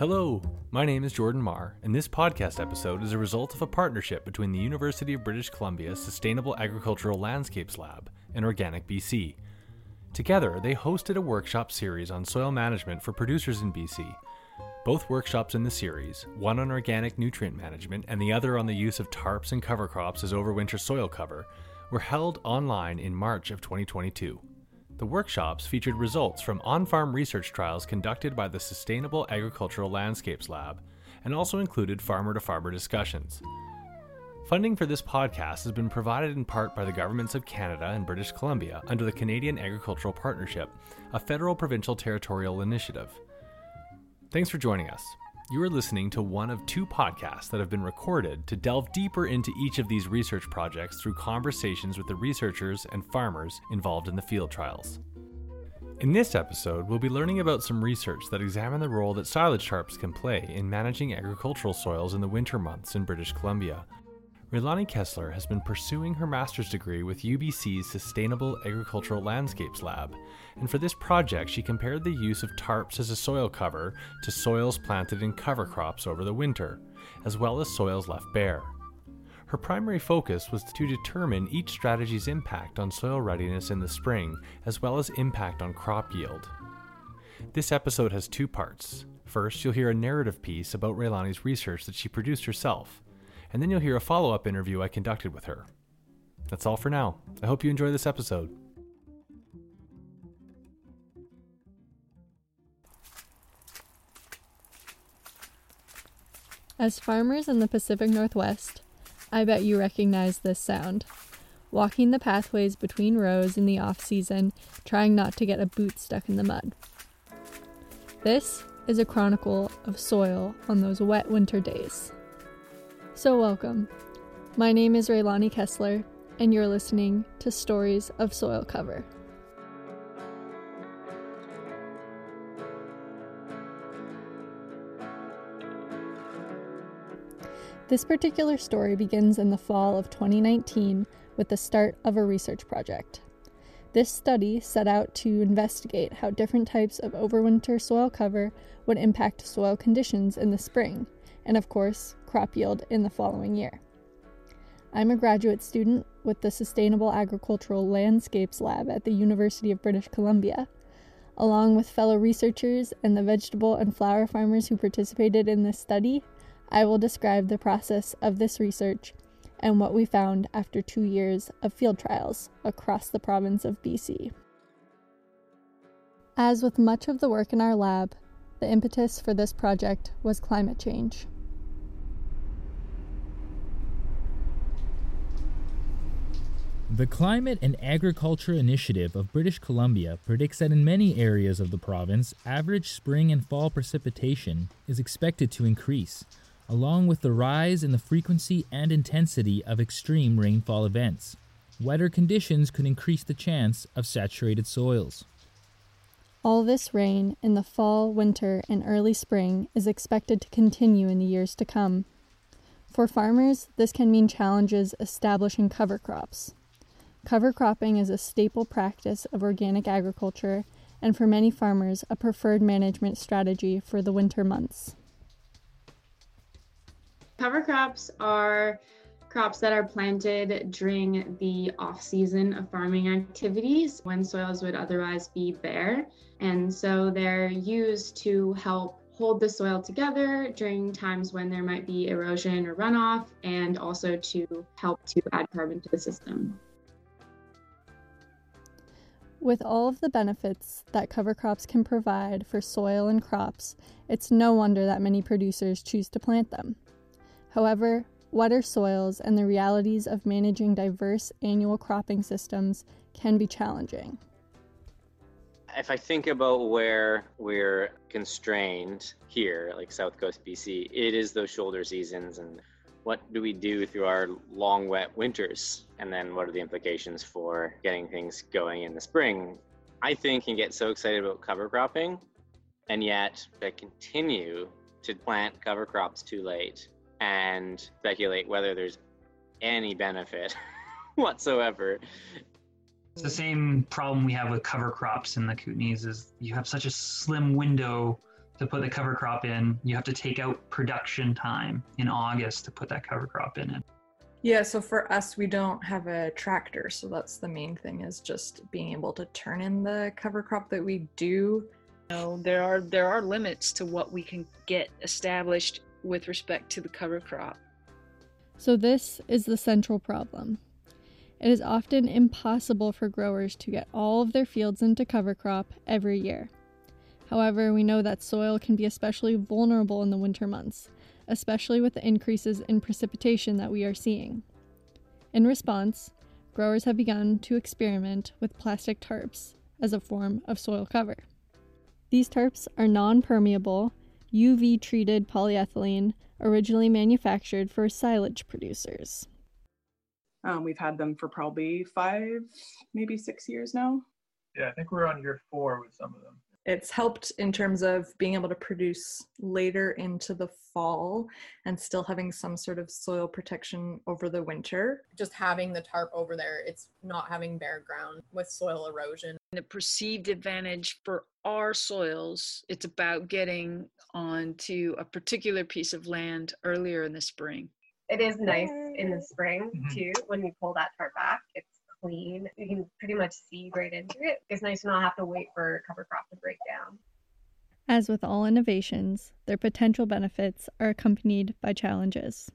Hello, my name is Jordan Marr, and this podcast episode is a result of a partnership between the University of British Columbia Sustainable Agricultural Landscapes Lab and Organic BC. Together, they hosted a workshop series on soil management for producers in BC. Both workshops in the series, one on organic nutrient management and the other on the use of tarps and cover crops as overwinter soil cover, were held online in March of 2022. The workshops featured results from on farm research trials conducted by the Sustainable Agricultural Landscapes Lab and also included farmer to farmer discussions. Funding for this podcast has been provided in part by the governments of Canada and British Columbia under the Canadian Agricultural Partnership, a federal provincial territorial initiative. Thanks for joining us. You are listening to one of two podcasts that have been recorded to delve deeper into each of these research projects through conversations with the researchers and farmers involved in the field trials. In this episode, we'll be learning about some research that examine the role that silage tarps can play in managing agricultural soils in the winter months in British Columbia. Raelani Kesler has been pursuing her master's degree with UBC's Sustainable Agricultural Landscapes Lab, and for this project, she compared the use of tarps as a soil cover to soils planted in cover crops over the winter, as well as soils left bare. Her primary focus was to determine each strategy's impact on soil readiness in the spring, as well as impact on crop yield. This episode has two parts. First, you'll hear a narrative piece about Raelani's research that she produced herself and then you'll hear a follow up interview I conducted with her. That's all for now. I hope you enjoy this episode. As farmers in the Pacific Northwest, I bet you recognize this sound. Walking the pathways between rows in the off season, trying not to get a boot stuck in the mud. This is a chronicle of soil on those wet winter days. So, welcome. My name is Raelani Kesler, and you're listening to Stories of Soil Cover. This particular story begins in the fall of 2019 with the start of a research project. This study set out to investigate how different types of overwinter soil cover would impact soil conditions in the spring, and of course, crop yield in the following year. I'm a graduate student with the Sustainable Agricultural Landscapes Lab at the University of British Columbia. Along with fellow researchers and the vegetable and flower farmers who participated in this study, I will describe the process of this research and what we found after two years of field trials across the province of BC. As with much of the work in our lab, the impetus for this project was climate change. The Climate and Agriculture Initiative of British Columbia predicts that in many areas of the province, average spring and fall precipitation is expected to increase, along with the rise in the frequency and intensity of extreme rainfall events. Wetter conditions could increase the chance of saturated soils. All this rain in the fall, winter, and early spring is expected to continue in the years to come. For farmers, this can mean challenges establishing cover crops. Cover cropping is a staple practice of organic agriculture and for many farmers a preferred management strategy for the winter months. Cover crops are crops that are planted during the off season of farming activities when soils would otherwise be bare. And so they're used to help hold the soil together during times when there might be erosion or runoff, and also to help to add carbon to the system. With all of the benefits that cover crops can provide for soil and crops, it's no wonder that many producers choose to plant them. However, wetter soils and the realities of managing diverse annual cropping systems can be challenging. If I think about where we're constrained here, like South Coast BC, it is those shoulder seasons and what do we do through our long wet winters? And then what are the implications for getting things going in the spring? I think can get so excited about cover cropping and yet I continue to plant cover crops too late and speculate whether there's any benefit whatsoever it's the same problem we have with cover crops in the Kootenays is you have such a slim window to put the cover crop in. You have to take out production time in August to put that cover crop in it. Yeah, so for us, we don't have a tractor, so that's the main thing is just being able to turn in the cover crop that we do. You know, there are there are limits to what we can get established with respect to the cover crop. So this is the central problem. It is often impossible for growers to get all of their fields into cover crop every year. However, we know that soil can be especially vulnerable in the winter months, especially with the increases in precipitation that we are seeing. In response, growers have begun to experiment with plastic tarps as a form of soil cover. These tarps are non permeable, UV treated polyethylene originally manufactured for silage producers. Um, we've had them for probably five, maybe six years now. Yeah, I think we're on year four with some of them it's helped in terms of being able to produce later into the fall and still having some sort of soil protection over the winter. Just having the tarp over there, it's not having bare ground with soil erosion. The perceived advantage for our soils, it's about getting onto a particular piece of land earlier in the spring. It is nice in the spring mm-hmm. too when you pull that tarp back. It's clean. You can pretty much see right into it. It's nice to not have to wait for cover crop to break down. As with all innovations, their potential benefits are accompanied by challenges.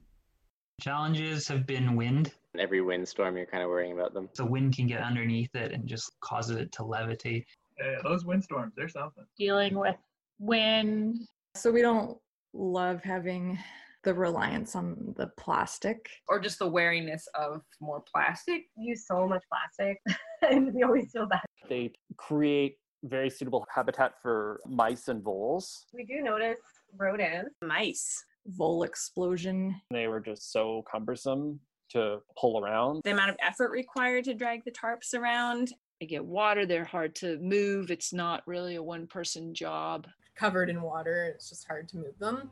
Challenges have been wind. Every windstorm, you're kind of worrying about them. The wind can get underneath it and just causes it to levitate. Yeah, those windstorms, they're something. Dealing with wind. So we don't love having the reliance on the plastic? Or just the wariness of more plastic? We use so much plastic and we always feel bad. They create very suitable habitat for mice and voles. We do notice rodents. Mice. Vole explosion. They were just so cumbersome to pull around. The amount of effort required to drag the tarps around. They get water they're hard to move it's not really a one person job. Covered in water it's just hard to move them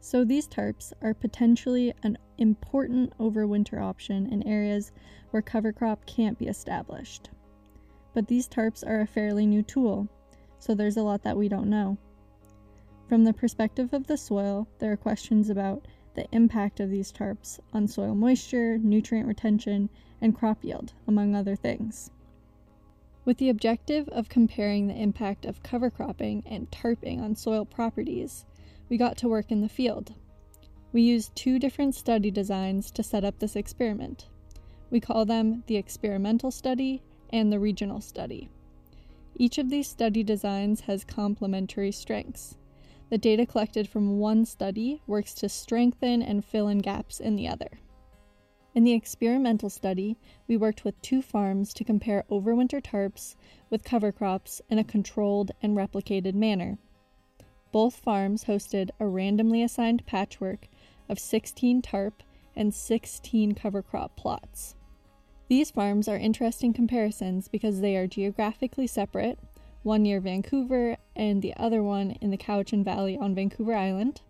so these tarps are potentially an important overwinter option in areas where cover crop can't be established. But these tarps are a fairly new tool, so there's a lot that we don't know. From the perspective of the soil, there are questions about the impact of these tarps on soil moisture, nutrient retention, and crop yield, among other things. With the objective of comparing the impact of cover cropping and tarping on soil properties, we got to work in the field. We used two different study designs to set up this experiment. We call them the experimental study and the regional study. Each of these study designs has complementary strengths. The data collected from one study works to strengthen and fill in gaps in the other. In the experimental study, we worked with two farms to compare overwinter tarps with cover crops in a controlled and replicated manner. Both farms hosted a randomly assigned patchwork of 16 tarp and 16 cover crop plots. These farms are interesting comparisons because they are geographically separate, one near Vancouver and the other one in the Cowichan Valley on Vancouver Island,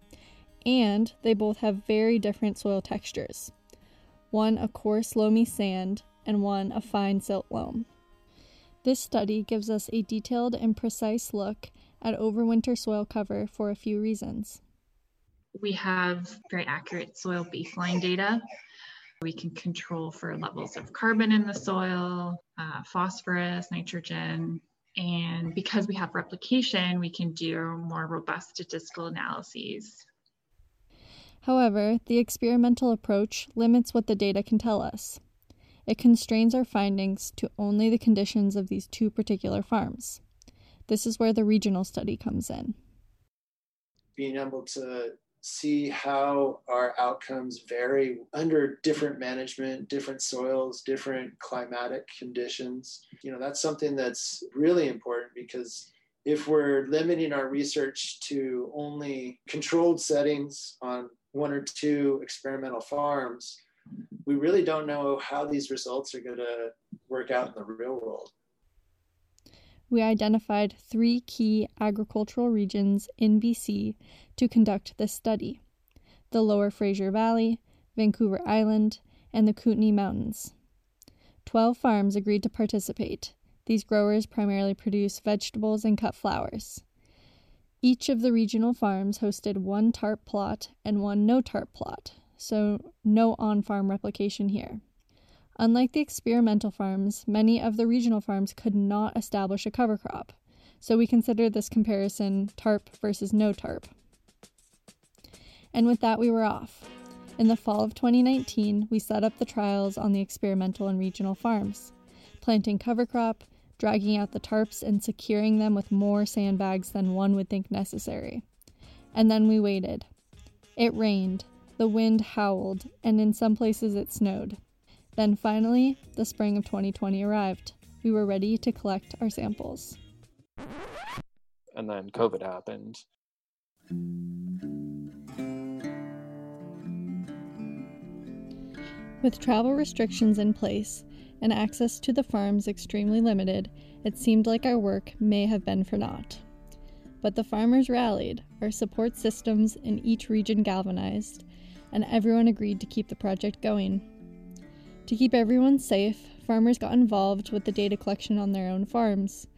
and they both have very different soil textures one a coarse loamy sand and one a fine silt loam. This study gives us a detailed and precise look at overwinter soil cover for a few reasons. We have very accurate soil baseline data. We can control for levels of carbon in the soil, uh, phosphorus, nitrogen, and because we have replication, we can do more robust statistical analyses. However, the experimental approach limits what the data can tell us. It constrains our findings to only the conditions of these two particular farms. This is where the regional study comes in. Being able to see how our outcomes vary under different management, different soils, different climatic conditions. You know, that's something that's really important because if we're limiting our research to only controlled settings on one or two experimental farms, we really don't know how these results are going to work out in the real world we identified three key agricultural regions in BC to conduct this study the Lower Fraser Valley, Vancouver Island, and the Kootenay Mountains. Twelve farms agreed to participate. These growers primarily produce vegetables and cut flowers. Each of the regional farms hosted one tarp plot and one no tarp plot, so no on farm replication here. Unlike the experimental farms, many of the regional farms could not establish a cover crop, so we consider this comparison tarp versus no tarp. And with that, we were off. In the fall of 2019, we set up the trials on the experimental and regional farms, planting cover crop, dragging out the tarps, and securing them with more sandbags than one would think necessary. And then we waited. It rained, the wind howled, and in some places it snowed. Then finally, the spring of 2020 arrived. We were ready to collect our samples. And then COVID happened. With travel restrictions in place and access to the farms extremely limited, it seemed like our work may have been for naught. But the farmers rallied, our support systems in each region galvanized, and everyone agreed to keep the project going. To keep everyone safe, farmers got involved with the data collection on their own farms,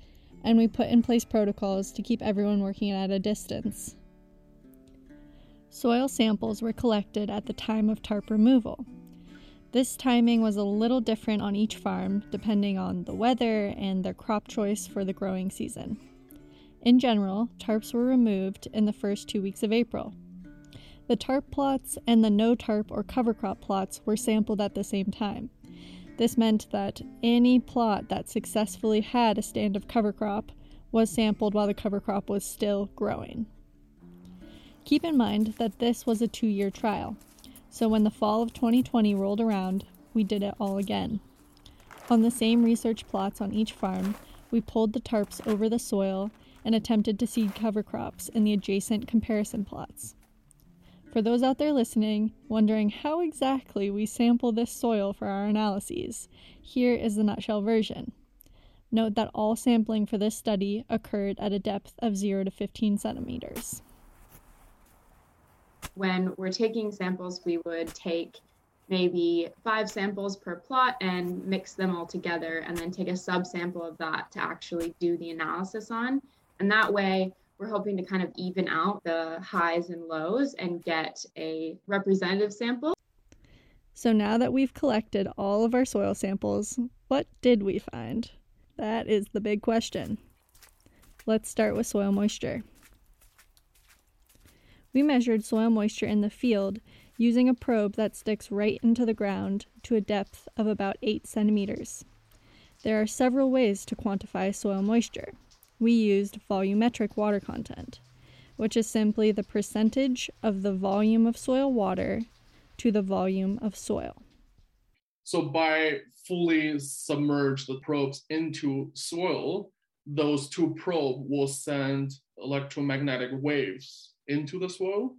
and we put in place protocols to keep everyone working at a distance. Soil samples were collected at the time of tarp removal, this timing was a little different on each farm depending on the weather and their crop choice for the growing season. In general, tarps were removed in the first two weeks of April. The tarp plots and the no tarp or cover crop plots were sampled at the same time. This meant that any plot that successfully had a stand of cover crop was sampled while the cover crop was still growing. Keep in mind that this was a two year trial, so when the fall of 2020 rolled around, we did it all again. On the same research plots on each farm, we pulled the tarps over the soil and attempted to seed cover crops in the adjacent comparison plots. For those out there listening, wondering how exactly we sample this soil for our analyses, here is the nutshell version. Note that all sampling for this study occurred at a depth of 0 to 15 centimeters when we're taking samples, we would take maybe five samples per plot and mix them all together and then take a subsample of that to actually do the analysis on. And that way, we're hoping to kind of even out the highs and lows and get a representative sample. So now that we've collected all of our soil samples, what did we find? That is the big question. Let's start with soil moisture. We measured soil moisture in the field using a probe that sticks right into the ground to a depth of about 8 centimeters. There are several ways to quantify soil moisture. We used volumetric water content, which is simply the percentage of the volume of soil water to the volume of soil. So by fully submerge the probes into soil, those two probes will send electromagnetic waves into the soil.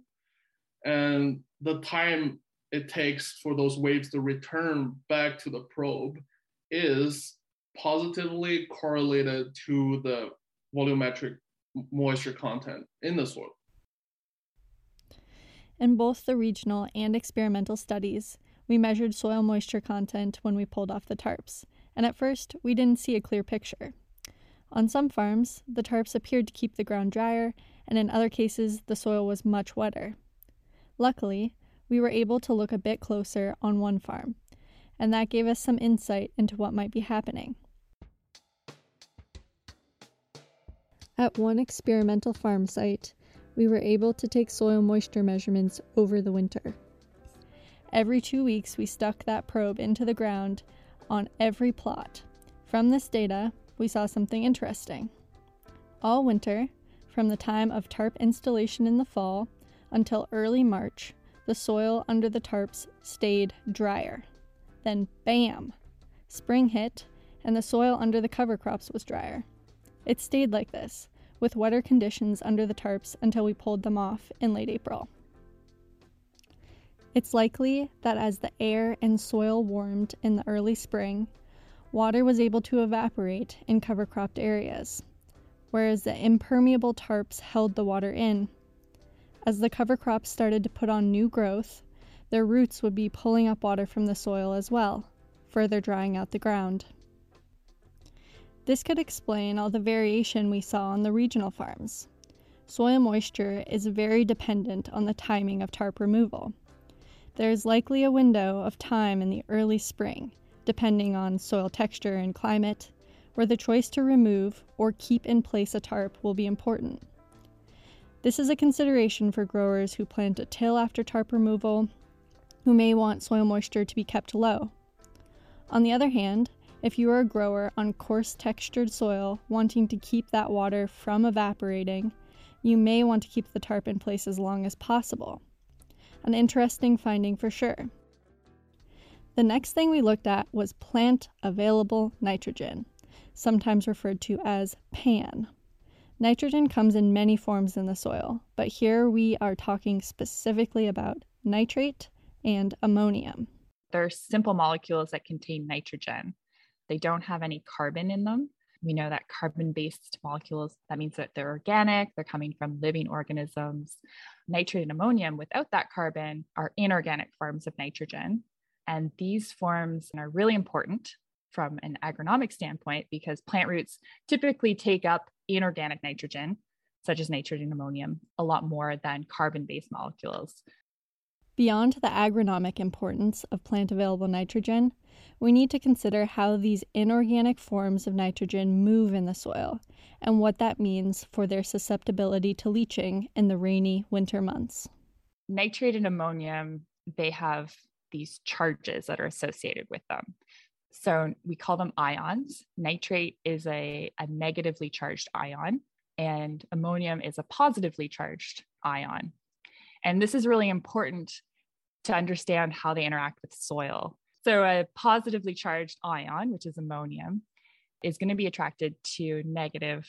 And the time it takes for those waves to return back to the probe is positively correlated to the volumetric moisture content in the soil. In both the regional and experimental studies, we measured soil moisture content when we pulled off the tarps, and at first we didn't see a clear picture. On some farms, the tarps appeared to keep the ground drier, and in other cases, the soil was much wetter. Luckily, we were able to look a bit closer on one farm, and that gave us some insight into what might be happening. At one experimental farm site, we were able to take soil moisture measurements over the winter. Every two weeks, we stuck that probe into the ground on every plot. From this data, we saw something interesting. All winter, from the time of tarp installation in the fall until early March, the soil under the tarps stayed drier. Then, bam! Spring hit, and the soil under the cover crops was drier. It stayed like this, with wetter conditions under the tarps until we pulled them off in late April. It's likely that as the air and soil warmed in the early spring, water was able to evaporate in cover cropped areas, whereas the impermeable tarps held the water in. As the cover crops started to put on new growth, their roots would be pulling up water from the soil as well, further drying out the ground. This could explain all the variation we saw on the regional farms. soil moisture is very dependent on the timing of tarp removal. There is likely a window of time in the early spring, depending on soil texture and climate, where the choice to remove or keep in place a tarp will be important. This is a consideration for growers who plan to till after tarp removal, who may want soil moisture to be kept low. On the other hand, if you are a grower on coarse textured soil wanting to keep that water from evaporating, you may want to keep the tarp in place as long as possible. An interesting finding for sure. The next thing we looked at was plant available nitrogen, sometimes referred to as PAN. Nitrogen comes in many forms in the soil, but here we are talking specifically about nitrate and ammonium. They're simple molecules that contain nitrogen. They don't have any carbon in them. We know that carbon based molecules, that means that they're organic, they're coming from living organisms. Nitrate and ammonium, without that carbon, are inorganic forms of nitrogen. And these forms are really important from an agronomic standpoint because plant roots typically take up inorganic nitrogen, such as nitrate and ammonium, a lot more than carbon based molecules. Beyond the agronomic importance of plant available nitrogen, we need to consider how these inorganic forms of nitrogen move in the soil and what that means for their susceptibility to leaching in the rainy winter months. Nitrate and ammonium, they have these charges that are associated with them. So we call them ions. Nitrate is a, a negatively charged ion, and ammonium is a positively charged ion. And this is really important to understand how they interact with soil. So, a positively charged ion, which is ammonium, is going to be attracted to negative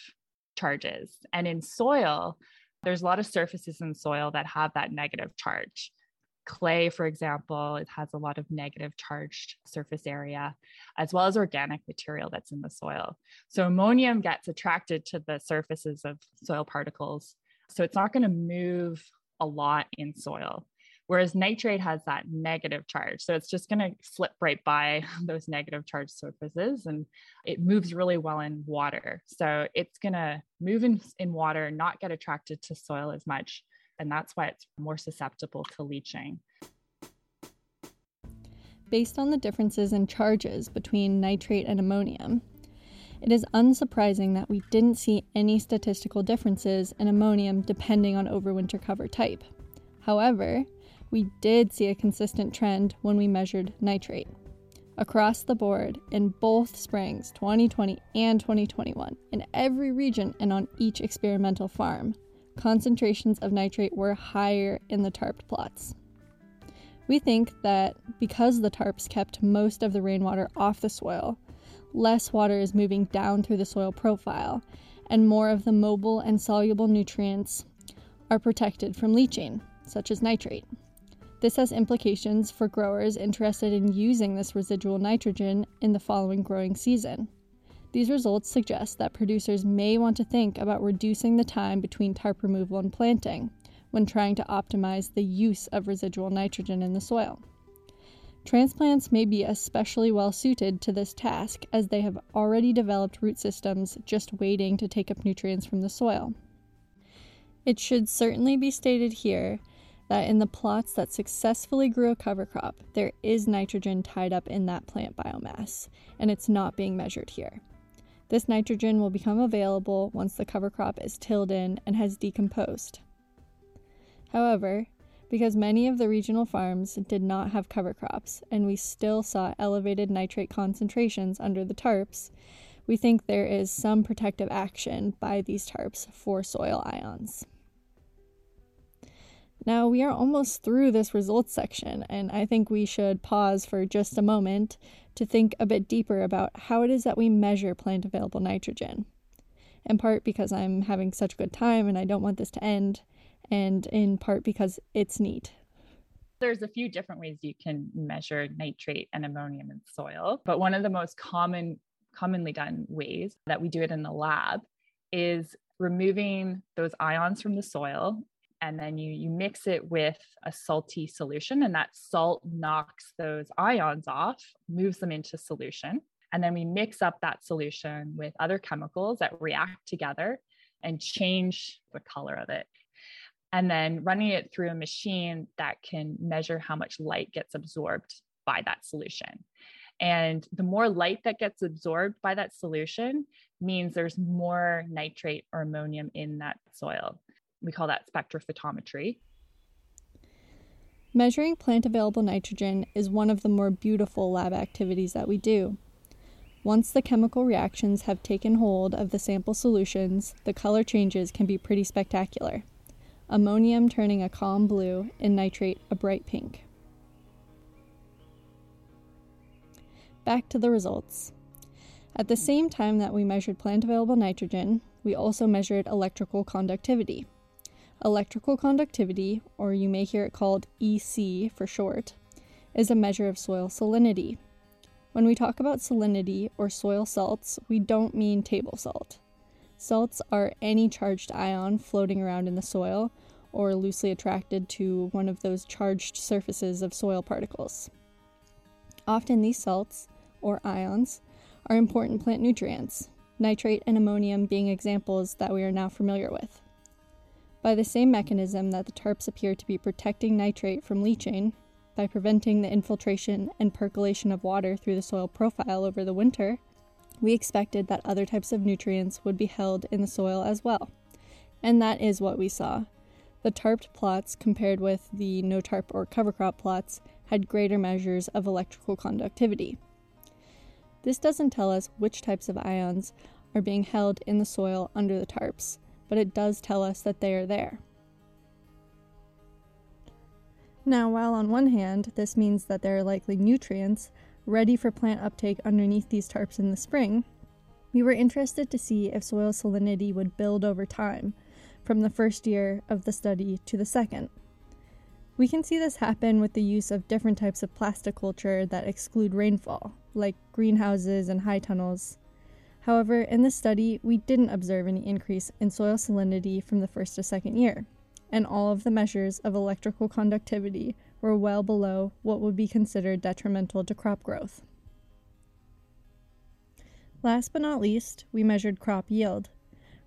charges. And in soil, there's a lot of surfaces in soil that have that negative charge. Clay, for example, it has a lot of negative charged surface area, as well as organic material that's in the soil. So ammonium gets attracted to the surfaces of soil particles. So it's not going to move a lot in soil. Whereas nitrate has that negative charge. So it's just going to flip right by those negative charge surfaces and it moves really well in water. So it's going to move in, in water, not get attracted to soil as much. And that's why it's more susceptible to leaching. Based on the differences in charges between nitrate and ammonium, it is unsurprising that we didn't see any statistical differences in ammonium depending on overwinter cover type. However, we did see a consistent trend when we measured nitrate. Across the board, in both springs 2020 and 2021, in every region and on each experimental farm, concentrations of nitrate were higher in the tarped plots. We think that because the tarps kept most of the rainwater off the soil, less water is moving down through the soil profile, and more of the mobile and soluble nutrients are protected from leaching, such as nitrate. This has implications for growers interested in using this residual nitrogen in the following growing season. These results suggest that producers may want to think about reducing the time between tarp removal and planting when trying to optimize the use of residual nitrogen in the soil. Transplants may be especially well suited to this task as they have already developed root systems just waiting to take up nutrients from the soil. It should certainly be stated here that in the plots that successfully grew a cover crop, there is nitrogen tied up in that plant biomass, and it's not being measured here. This nitrogen will become available once the cover crop is tilled in and has decomposed. However, because many of the regional farms did not have cover crops and we still saw elevated nitrate concentrations under the tarps, we think there is some protective action by these tarps for soil ions. Now, we are almost through this results section, and I think we should pause for just a moment to think a bit deeper about how it is that we measure plant available nitrogen. In part because I'm having such a good time and I don't want this to end, and in part because it's neat. There's a few different ways you can measure nitrate and ammonium in soil, but one of the most common commonly done ways that we do it in the lab is removing those ions from the soil and then you you mix it with a salty solution and that salt knocks those ions off moves them into solution and then we mix up that solution with other chemicals that react together and change the color of it. And then running it through a machine that can measure how much light gets absorbed by that solution. And the more light that gets absorbed by that solution means there's more nitrate or ammonium in that soil. We call that spectrophotometry. Measuring plant available nitrogen is one of the more beautiful lab activities that we do. Once the chemical reactions have taken hold of the sample solutions, the color changes can be pretty spectacular. Ammonium turning a calm blue and nitrate a bright pink. Back to the results. At the same time that we measured plant available nitrogen, we also measured electrical conductivity. Electrical conductivity, or you may hear it called EC for short, is a measure of soil salinity. When we talk about salinity or soil salts, we don't mean table salt. Salts are any charged ion floating around in the soil or loosely attracted to one of those charged surfaces of soil particles. Often these salts, or ions, are important plant nutrients, nitrate and ammonium being examples that we are now familiar with. By the same mechanism that the tarps appear to be protecting nitrate from leaching, by preventing the infiltration and percolation of water through the soil profile over the winter, we expected that other types of nutrients would be held in the soil as well. And that is what we saw. The tarped plots, compared with the no tarp or cover crop plots, had greater measures of electrical conductivity. This doesn't tell us which types of ions are being held in the soil under the tarps, but it does tell us that they are there. Now, while on one hand, this means that there are likely nutrients ready for plant uptake underneath these tarps in the spring, we were interested to see if soil salinity would build over time, from the first year of the study to the second. We can see this happen with the use of different types of plasticulture that exclude rainfall, like greenhouses and high tunnels, However, in this study, we didn't observe any increase in soil salinity from the first to second year, and all of the measures of electrical conductivity were well below what would be considered detrimental to crop growth. Last but not least, we measured crop yield.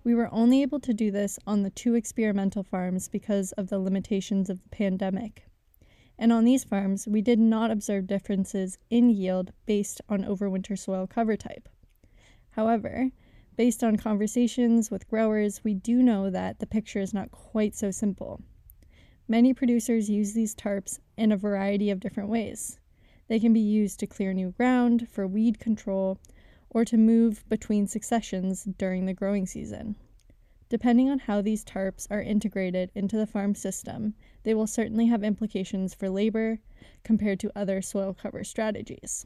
We were only able to do this on the two experimental farms because of the limitations of the pandemic. And on these farms, we did not observe differences in yield based on overwinter soil cover type. However, based on conversations with growers, we do know that the picture is not quite so simple. Many producers use these tarps in a variety of different ways. They can be used to clear new ground, for weed control, or to move between successions during the growing season. Depending on how these tarps are integrated into the farm system, they will certainly have implications for labor compared to other soil cover strategies.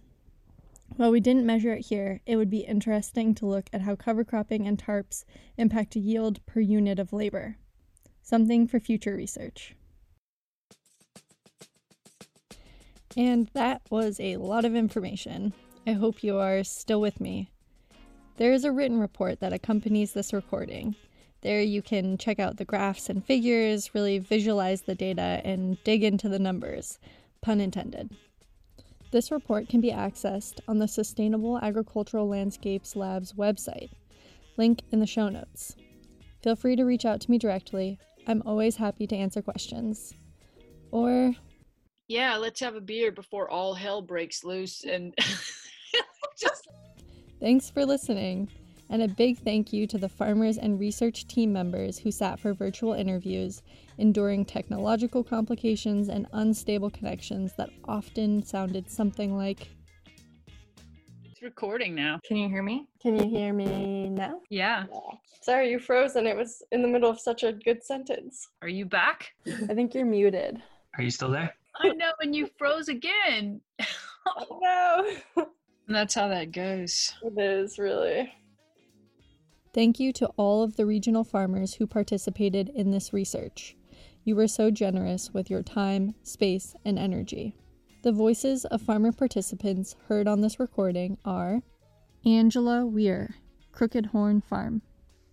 While we didn't measure it here, it would be interesting to look at how cover cropping and tarps impact yield per unit of labor. Something for future research. And that was a lot of information. I hope you are still with me. There is a written report that accompanies this recording. There you can check out the graphs and figures, really visualize the data, and dig into the numbers. Pun intended. This report can be accessed on the Sustainable Agricultural Landscapes Lab's website, link in the show notes. Feel free to reach out to me directly. I'm always happy to answer questions. Or yeah, let's have a beer before all hell breaks loose and just Thanks for listening. And a big thank you to the farmers and research team members who sat for virtual interviews enduring technological complications and unstable connections that often sounded something like It's recording now. Can you hear me? Can you hear me now? Yeah. Sorry, you froze and it was in the middle of such a good sentence. Are you back? I think you're muted. Are you still there? I know, and you froze again. oh, no. And that's how that goes. It is really. Thank you to all of the regional farmers who participated in this research. You were so generous with your time, space, and energy. The voices of farmer participants heard on this recording are Angela Weir, Crooked Horn Farm.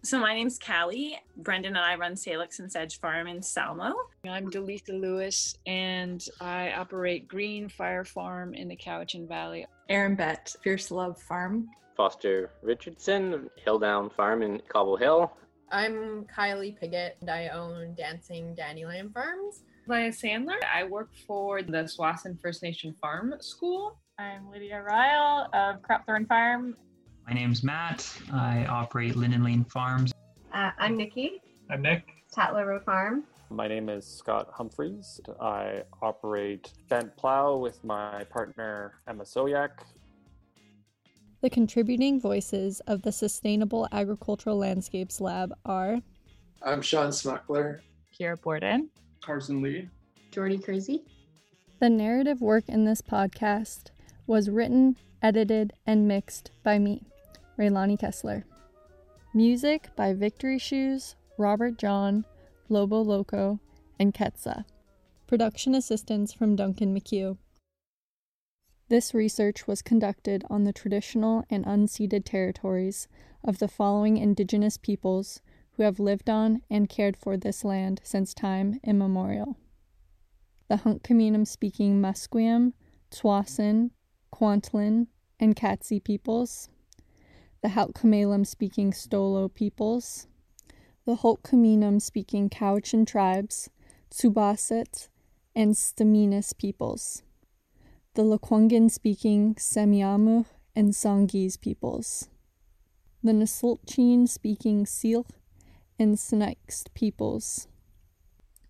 So my name's Callie. Brendan and I run Salix and Sedge Farm in Salmo. I'm Delisa Lewis, and I operate Green Fire Farm in the Cowichan Valley. Aaron Bett, Fierce Love Farm. Foster Richardson, Hilldown Farm in Cobble Hill. I'm Kylie Piggott and I own Dancing Dandelion Farms. Maya Sandler. I work for the Tsawwassen First Nation Farm School. I'm Lydia Ryall of Cropthorne Farm. My name's Matt. I operate Linden Lane Farms. Uh, I'm Nikki. I'm Nick. Tatler Road Farm. My name is Scott Humphreys. I operate Bent Plow with my partner Emma Soyak. The contributing voices of the Sustainable Agricultural Landscapes Lab are I'm Sean Smukler. Kira Borden. Carson Lee. Jordy Crazy. The narrative work in this podcast was written, edited, and mixed by me, Raelani Kesler. Music by Victory Shoes, Robert John, Lobo Loco, and Ketsa. Production assistance from Duncan McHugh. This research was conducted on the traditional and unceded territories of the following Indigenous peoples who have lived on and cared for this land since time immemorial the Hunkkaminam speaking Musqueam, Tsawwassen, Kwantlen, and Katzie peoples, the Halq'eméylem speaking Stolo peoples, the Hul'q'umi'num' speaking Cowichan tribes, Tsubaset, and Stz'uminus peoples, the Lekwungen speaking Semiahmoo and Songhees peoples, the Nissulchin speaking Syilx and Sinixt peoples,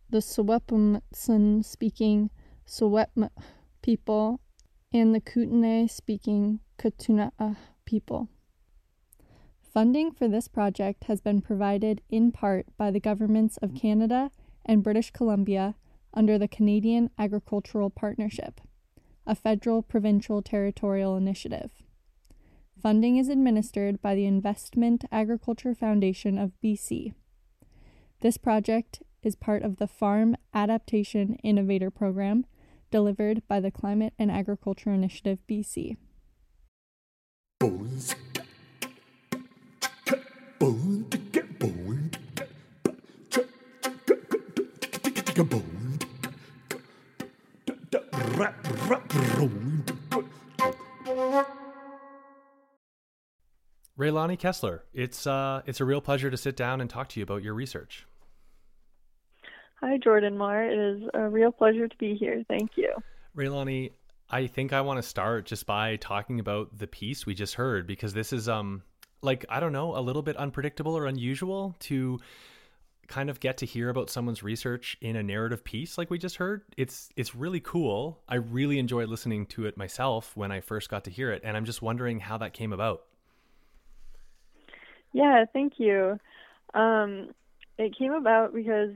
the Secwepemcin speaking Secwepemc people, and the Kootenai speaking Ktunaxa people. Funding for this project has been provided in part by the governments of Canada and British Columbia under the Canadian Agricultural Partnership, a federal provincial territorial initiative. Funding is administered by the Investment Agriculture Foundation of BC. This project is part of the Farm Adaptation Innovator Program delivered by the Climate and Agriculture Initiative BC. Raelani Kesler, it's uh, it's a real pleasure to sit down and talk to you about your research. Hi, Jordan Marr. It is a real pleasure to be here. Thank you. Raelani, I think I want to start just by talking about the piece we just heard because this is um like I don't know, a little bit unpredictable or unusual to kind of get to hear about someone's research in a narrative piece like we just heard. It's it's really cool. I really enjoyed listening to it myself when I first got to hear it and I'm just wondering how that came about. Yeah, thank you. Um, it came about because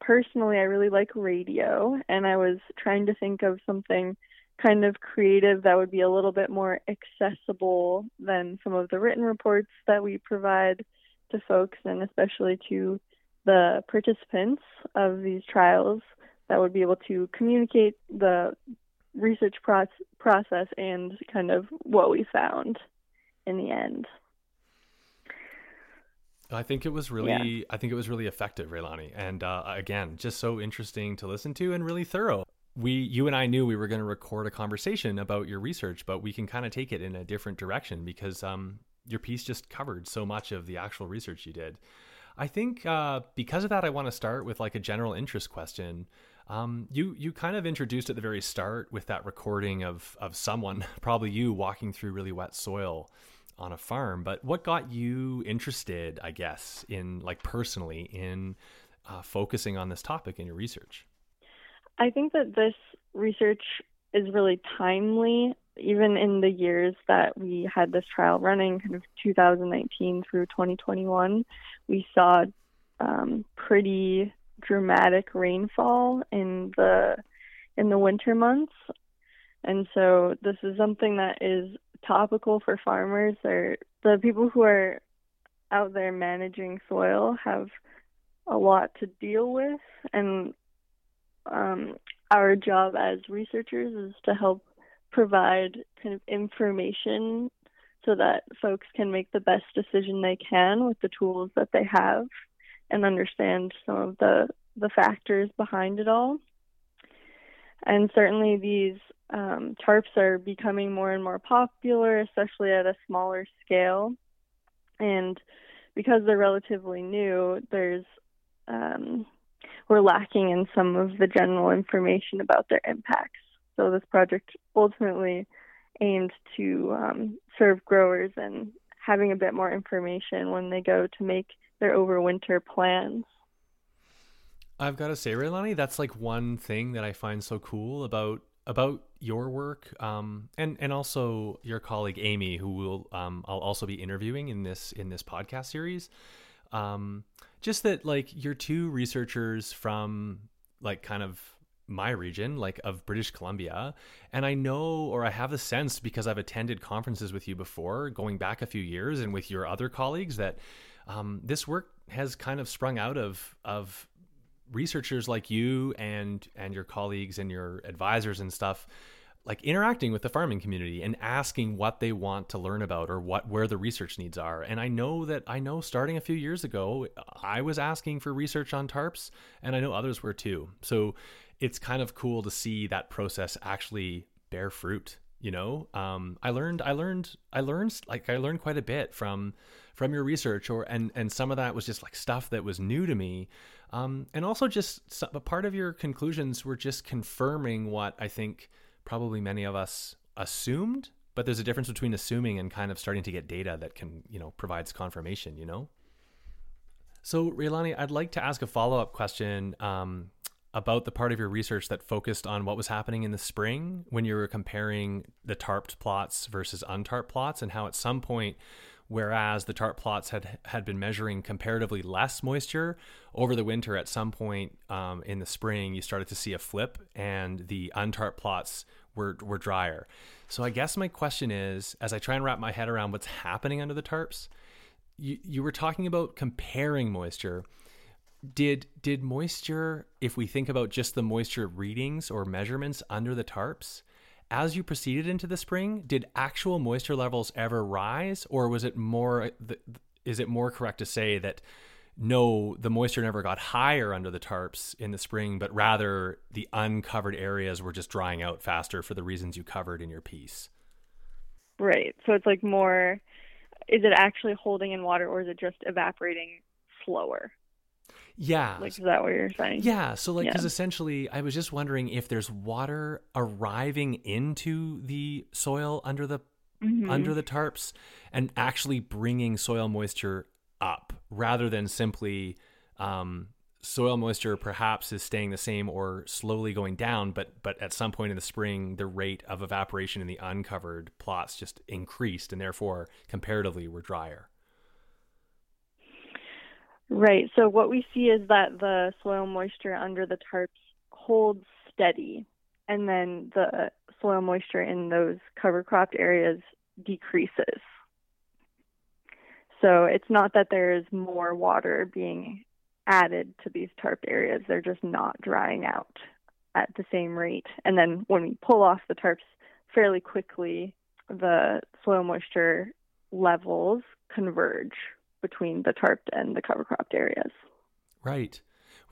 personally I really like radio and I was trying to think of something kind of creative that would be a little bit more accessible than some of the written reports that we provide to folks and especially to the participants of these trials that would be able to communicate the research pro- process and kind of what we found in the end. I think it was really, yeah. I think it was really effective, Raelani, and uh, again, just so interesting to listen to and really thorough. We, you and I knew we were going to record a conversation about your research, but we can kind of take it in a different direction because um, your piece just covered so much of the actual research you did. I think uh, because of that, I want to start with like a general interest question. Um, you you kind of introduced at the very start with that recording of of someone, probably you, walking through really wet soil on a farm. But what got you interested, I guess, in like personally in uh, focusing on this topic in your research? I think that this research is really timely, even in the years that we had this trial running, kind of 2019 through 2021. We saw um, pretty dramatic rainfall in the in the winter months, and so this is something that is topical for farmers or the people who are out there managing soil have a lot to deal with and um, our job as researchers is to help provide kind of information so that folks can make the best decision they can with the tools that they have and understand some of the the factors behind it all and certainly these um, tarps are becoming more and more popular, especially at a smaller scale. And because they're relatively new, there's um, we're lacking in some of the general information about their impacts. So this project ultimately aimed to um, serve growers and having a bit more information when they go to make their overwinter plans. I've got to say, Raelani, that's like one thing that I find so cool about about your work, um, and and also your colleague Amy, who will um, I'll also be interviewing in this in this podcast series. Um, just that, like, you're two researchers from like kind of my region, like of British Columbia. And I know, or I have a sense because I've attended conferences with you before, going back a few years, and with your other colleagues, that um, this work has kind of sprung out of of researchers like you and and your colleagues and your advisors and stuff like interacting with the farming community and asking what they want to learn about or what where the research needs are. And i know that i know starting a few years ago i was asking for research on tarps and i know others were too. So it's kind of cool to see that process actually bear fruit you know? Um, i learned i learned i learned like i learned quite a bit from from your research or and and some of that was just like stuff that was new to me. Um, and also just a part of your conclusions were just confirming what i think probably many of us assumed but there's a difference between assuming and kind of starting to get data that can you know provides confirmation you know? So Raelani, I'd like to ask a follow-up question um, about the part of your research that focused on what was happening in the spring when you were comparing the tarped plots versus untarped plots and how at some point whereas the tarp plots had had been measuring comparatively less moisture over the winter at some point um, in the spring you started to see a flip and the untarp plots were were drier. So i guess my question is as i try and wrap my head around what's happening under the tarps you, you were talking about comparing moisture. Did did moisture if we think about just the moisture readings or measurements under the tarps as you proceeded into the spring did actual moisture levels ever rise or was it more is it more correct to say that no the moisture never got higher under the tarps in the spring but rather the uncovered areas were just drying out faster for the reasons you covered in your piece? Right. So it's like more is it actually holding in water or is it just evaporating slower yeah. Like, is that what you're saying? Yeah. So, like, because yeah. essentially, I was just wondering if there's water arriving into the soil under the mm-hmm. under the tarps and actually bringing soil moisture up, rather than simply um, soil moisture perhaps is staying the same or slowly going down, but but at some point in the spring, the rate of evaporation in the uncovered plots just increased, and therefore, comparatively, were drier. Right. So what we see is that the soil moisture under the tarps holds steady, and then the soil moisture in those cover cropped areas decreases. So it's not that there is more water being added to these tarp areas, they're just not drying out at the same rate. And then when we pull off the tarps fairly quickly, the soil moisture levels converge between the tarped and the cover cropped areas. Right.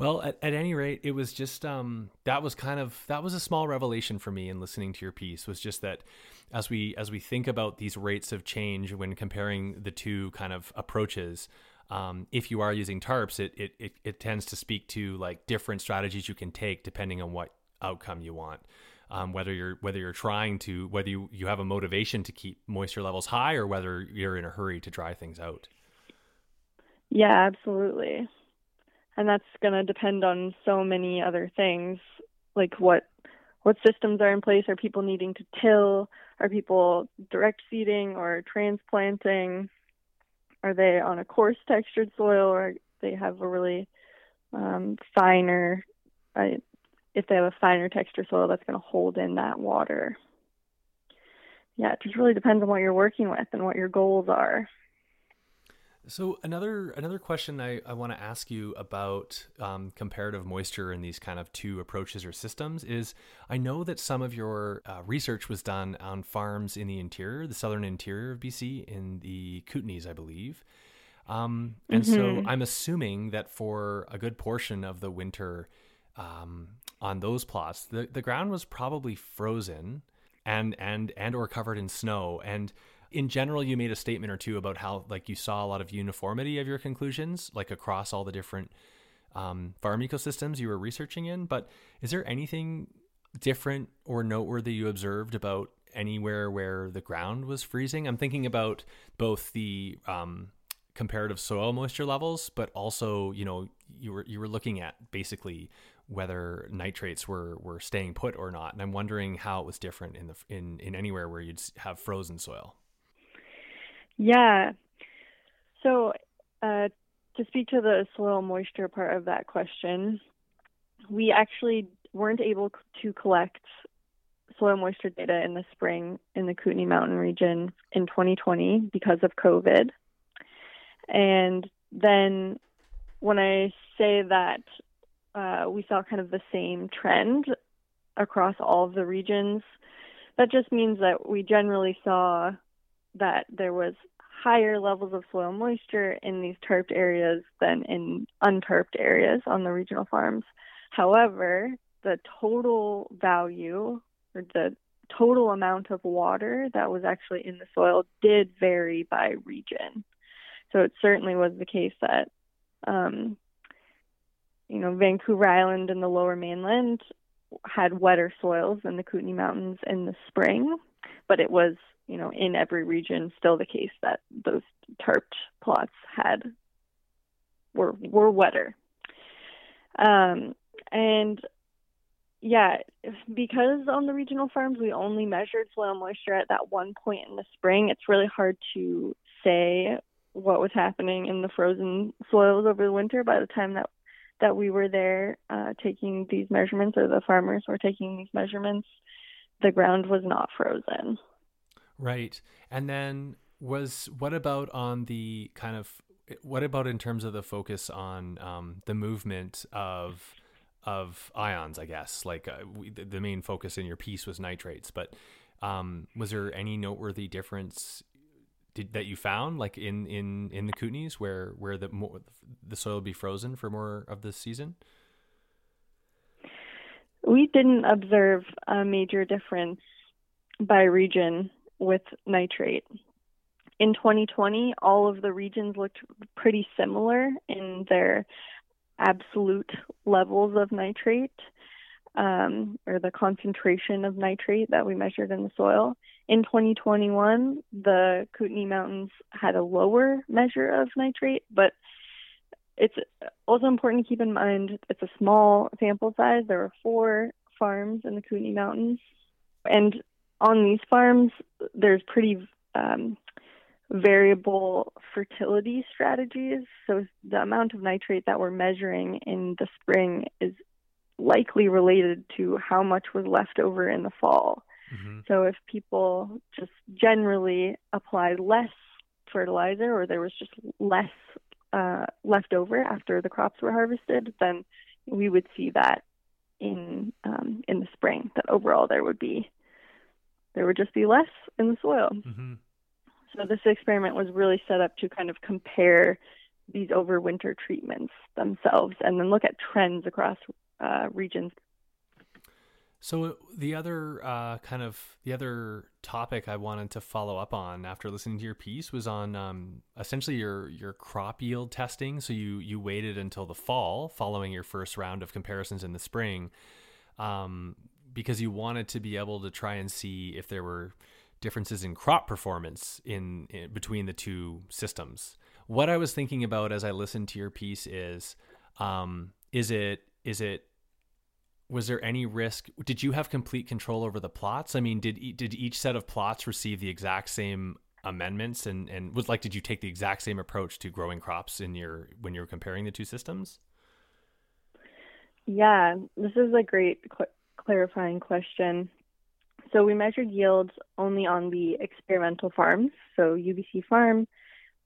Well, at, at any rate, it was just um, that was kind of that was a small revelation for me in listening to your piece. Was just that as we as we think about these rates of change when comparing the two kind of approaches, um, if you are using tarps, it, it it it tends to speak to like different strategies you can take depending on what outcome you want. Um, whether you're whether you're trying to whether you, you have a motivation to keep moisture levels high or whether you're in a hurry to dry things out. Yeah, absolutely. And that's going to depend on so many other things, like what what systems are in place. Are people needing to till? Are people direct seeding or transplanting? Are they on a coarse textured soil, or they have a really um, finer? Uh, if they have a finer texture soil, that's going to hold in that water. Yeah, it just really depends on what you're working with and what your goals are. So another another question I, I want to ask you about um, comparative moisture in these kind of two approaches or systems is I know that some of your uh, research was done on farms in the interior, the southern interior of BC, in the Kootenays, I believe. Um, and mm-hmm. so I'm assuming that for a good portion of the winter um, on those plots, the, the ground was probably frozen and and and or covered in snow and In general, you made a statement or two about how like you saw a lot of uniformity of your conclusions, like across all the different um, farm ecosystems you were researching in. But is there anything different or noteworthy you observed about anywhere where the ground was freezing? I'm thinking about both the um, comparative soil moisture levels, but also, you know, you were you were looking at basically whether nitrates were were staying put or not, and I'm wondering how it was different in the in in anywhere where you'd have frozen soil. Yeah. So, uh, to speak to the soil moisture part of that question, we actually weren't able to collect soil moisture data in the spring in the Kootenay Mountain region in 2020 because of COVID. And then when I say that uh, we saw kind of the same trend across all of the regions, that just means that we generally saw that there was higher levels of soil moisture in these tarped areas than in untarped areas on the regional farms. However, the total value or the total amount of water that was actually in the soil did vary by region. So it certainly was the case that, um, you know, Vancouver Island and the lower mainland had wetter soils than the Kootenay Mountains in the spring, but it was, you know, in every region still the case that those tarped plots had were were wetter. Um, and yeah, because on the regional farms we only measured soil moisture at that one point in the spring, it's really hard to say what was happening in the frozen soils over the winter by the time that that we were there uh, taking these measurements or the farmers were taking these measurements the ground was not frozen right. And then was what about on the kind of what about in terms of the focus on um, the movement of of ions i guess? Like uh, we, the main focus in your piece was nitrates but um, was there any noteworthy difference did, that you found like in in in the Kootenays where where the more the soil would be frozen for more of the season? We didn't observe a major difference by region with nitrate. In 2020, all of the regions looked pretty similar in their absolute levels of nitrate um, or the concentration of nitrate that we measured in the soil. In 2021, the Kootenay Mountains had a lower measure of nitrate, but it's also important to keep in mind it's a small sample size. There are four farms in the Kootenay Mountains, and on these farms, there's pretty um, variable fertility strategies. So the amount of nitrate that we're measuring in the spring is likely related to how much was left over in the fall. Mm-hmm. So if people just generally applied less fertilizer or there was just less uh, left over after the crops were harvested, then we would see that in um, in the spring. That overall there would be there would just be less in the soil. Mm-hmm. So this experiment was really set up to kind of compare these overwinter treatments themselves and then look at trends across uh, regions. So the other uh, kind of the other topic I wanted to follow up on after listening to your piece was on um, essentially your your crop yield testing. So you you waited until the fall following your first round of comparisons in the spring, um, because you wanted to be able to try and see if there were differences in crop performance in, in between the two systems. What I was thinking about as I listened to your piece is, um, is it is it was there any risk did you have complete control over the plots? I mean did did each set of plots receive the exact same amendments? And and was like did you take the exact same approach to growing crops in your when you were comparing the two systems? Yeah this is a great clarifying question so we measured yields only on the experimental farms so ubc farm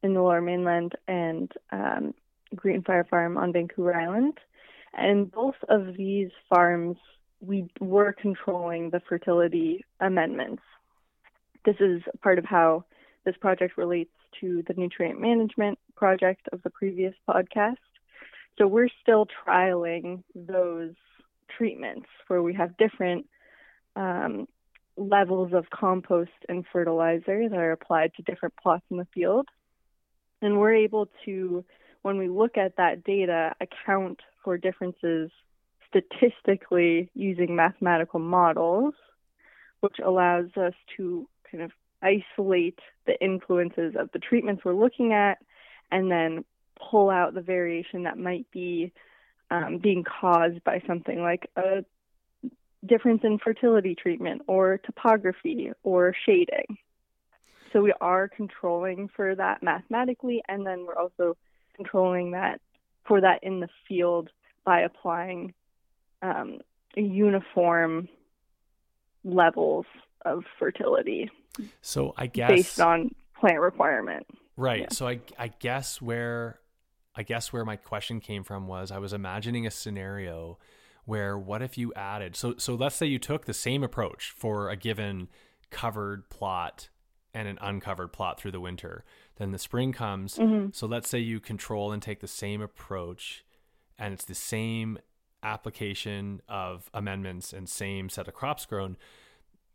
in the lower mainland and um, greenfire farm on vancouver island and both of these farms, we were controlling the fertility amendments. This is part of how this project relates to the nutrient management project of the previous podcast. So we're still trialing those treatments where we have different um, levels of compost and fertilizer that are applied to different plots in the field. And we're able to, when we look at that data, account for differences statistically using mathematical models, which allows us to kind of isolate the influences of the treatments we're looking at and then pull out the variation that might be um, being caused by something like a difference in fertility treatment or topography or shading. So we are controlling for that mathematically, and then we're also controlling that for that in the field by applying um, uniform levels of fertility. So I guess based on plant requirement. Right. Yeah. So I I guess where I guess where my question came from was I was imagining a scenario where what if you added so so let's say you took the same approach for a given covered plot and an uncovered plot through the winter. Then the spring comes. Mm-hmm. So let's say you control and take the same approach and it's the same application of amendments and same set of crops grown.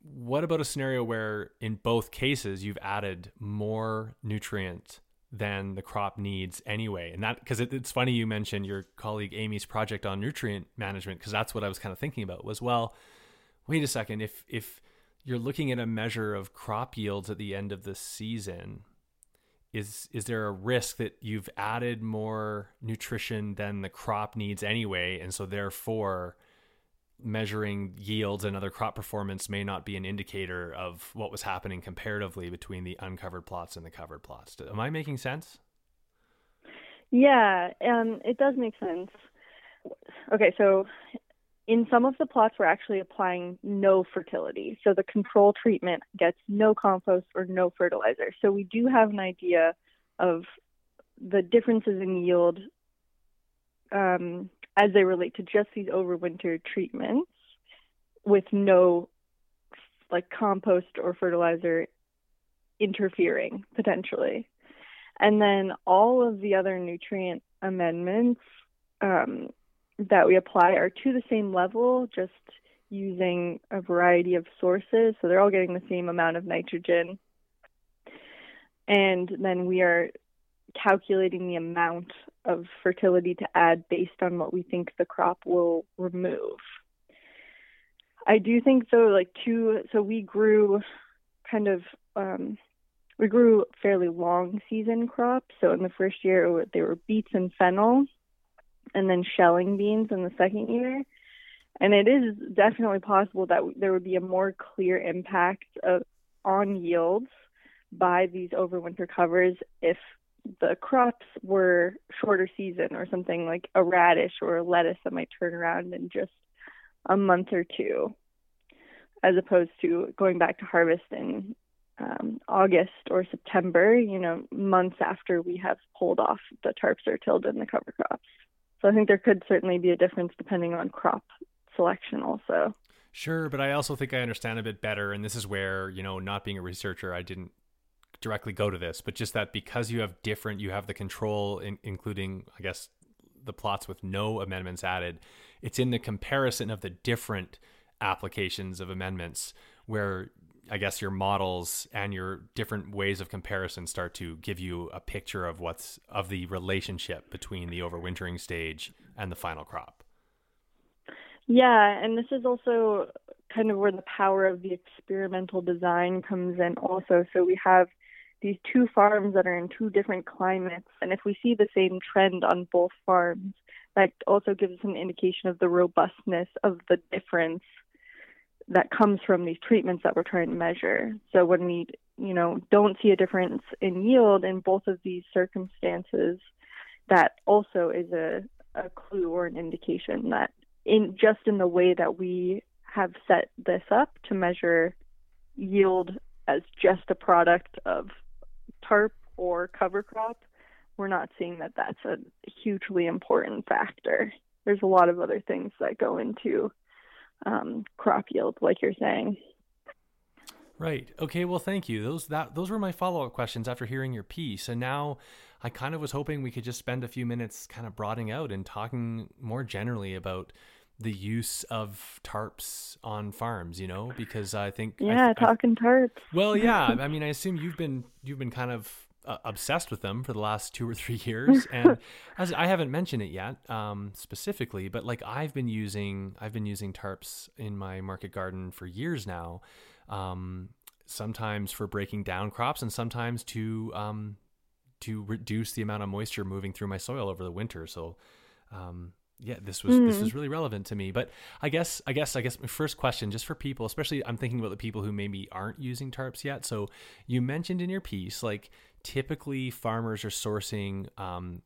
What about a scenario where in both cases you've added more nutrient than the crop needs anyway? And that because it, it's funny you mentioned your colleague Amy's project on nutrient management because that's what I was kind of thinking about was well, wait a second if if you're looking at a measure of crop yields at the end of the season is is there a risk that you've added more nutrition than the crop needs anyway and so therefore measuring yields and other crop performance may not be an indicator of what was happening comparatively between the uncovered plots and the covered plots am i making sense Yeah, um, it does make sense. Okay, so in some of the plots, we're actually applying no fertility. So the control treatment gets no compost or no fertilizer. So we do have an idea of the differences in yield um, as they relate to just these overwinter treatments with no like compost or fertilizer interfering potentially. And then all of the other nutrient amendments um, that we apply are to the same level, just using a variety of sources. So they're all getting the same amount of nitrogen. And then we are calculating the amount of fertility to add based on what we think the crop will remove. I do think though, like two, so we grew kind of, um, we grew fairly long season crops. So in the first year, they were beets and fennel, and then shelling beans in the second year. And it is definitely possible that there would be a more clear impact of, on yields by these overwinter covers if the crops were shorter season or something like a radish or a lettuce that might turn around in just a month or two, as opposed to going back to harvest in um, August or September, you know, months after we have pulled off the tarps or tilled in the cover crops. So I think there could certainly be a difference depending on crop selection also. Sure, but I also think I understand a bit better. And this is where, you know, not being a researcher, I didn't directly go to this, but just that because you have different, you have the control, in, including, I guess, the plots with no amendments added. It's in the comparison of the different applications of amendments where I guess your models and your different ways of comparison start to give you a picture of what's of the relationship between the overwintering stage and the final crop. Yeah, and this is also kind of where the power of the experimental design comes in also. So we have these two farms that are in two different climates, and if we see the same trend on both farms, that also gives us an indication of the robustness of the difference that comes from these treatments that we're trying to measure. So when we, you know, don't see a difference in yield in both of these circumstances, that also is a, a clue or an indication that in just in the way that we have set this up to measure yield as just a product of tarp or cover crop, we're not seeing that that's a hugely important factor. There's a lot of other things that go into um, crop yield, like you're saying. Right. Okay. Well, thank you. Those that those were my follow up questions after hearing your piece, and now I kind of was hoping we could just spend a few minutes kind of broadening out and talking more generally about the use of tarps on farms. You know, because I think Yeah, I- talking tarps. well, yeah. I mean, I assume you've been you've been kind of uh, obsessed with them for the last two or three years, and as I haven't mentioned it yet um, specifically, but like I've been using I've been using tarps in my market garden for years now. Um, sometimes for breaking down crops, and sometimes to um, to reduce the amount of moisture moving through my soil over the winter. So. Um, yeah, this was this Mm. was really relevant to me. But I guess I guess I guess my first question, just for people, especially I'm thinking about the people who maybe aren't using tarps yet. So you mentioned in your piece, like typically farmers are sourcing um,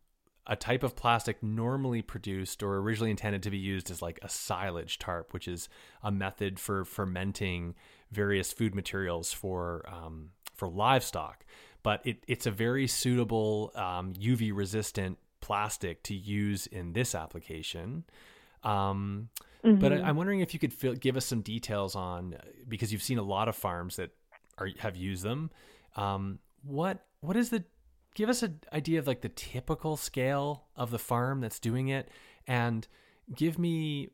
a type of plastic normally produced or originally intended to be used as like a silage tarp, which is a method for fermenting various food materials for um, for livestock. But it, it's a very suitable um, UV resistant plastic to use in this application. Um, But I. I'm wondering if you could fill, give us some details on because you've seen a lot of farms that are have used them. Um, what what is the give us an idea of like the typical scale of the farm that's doing it, and give me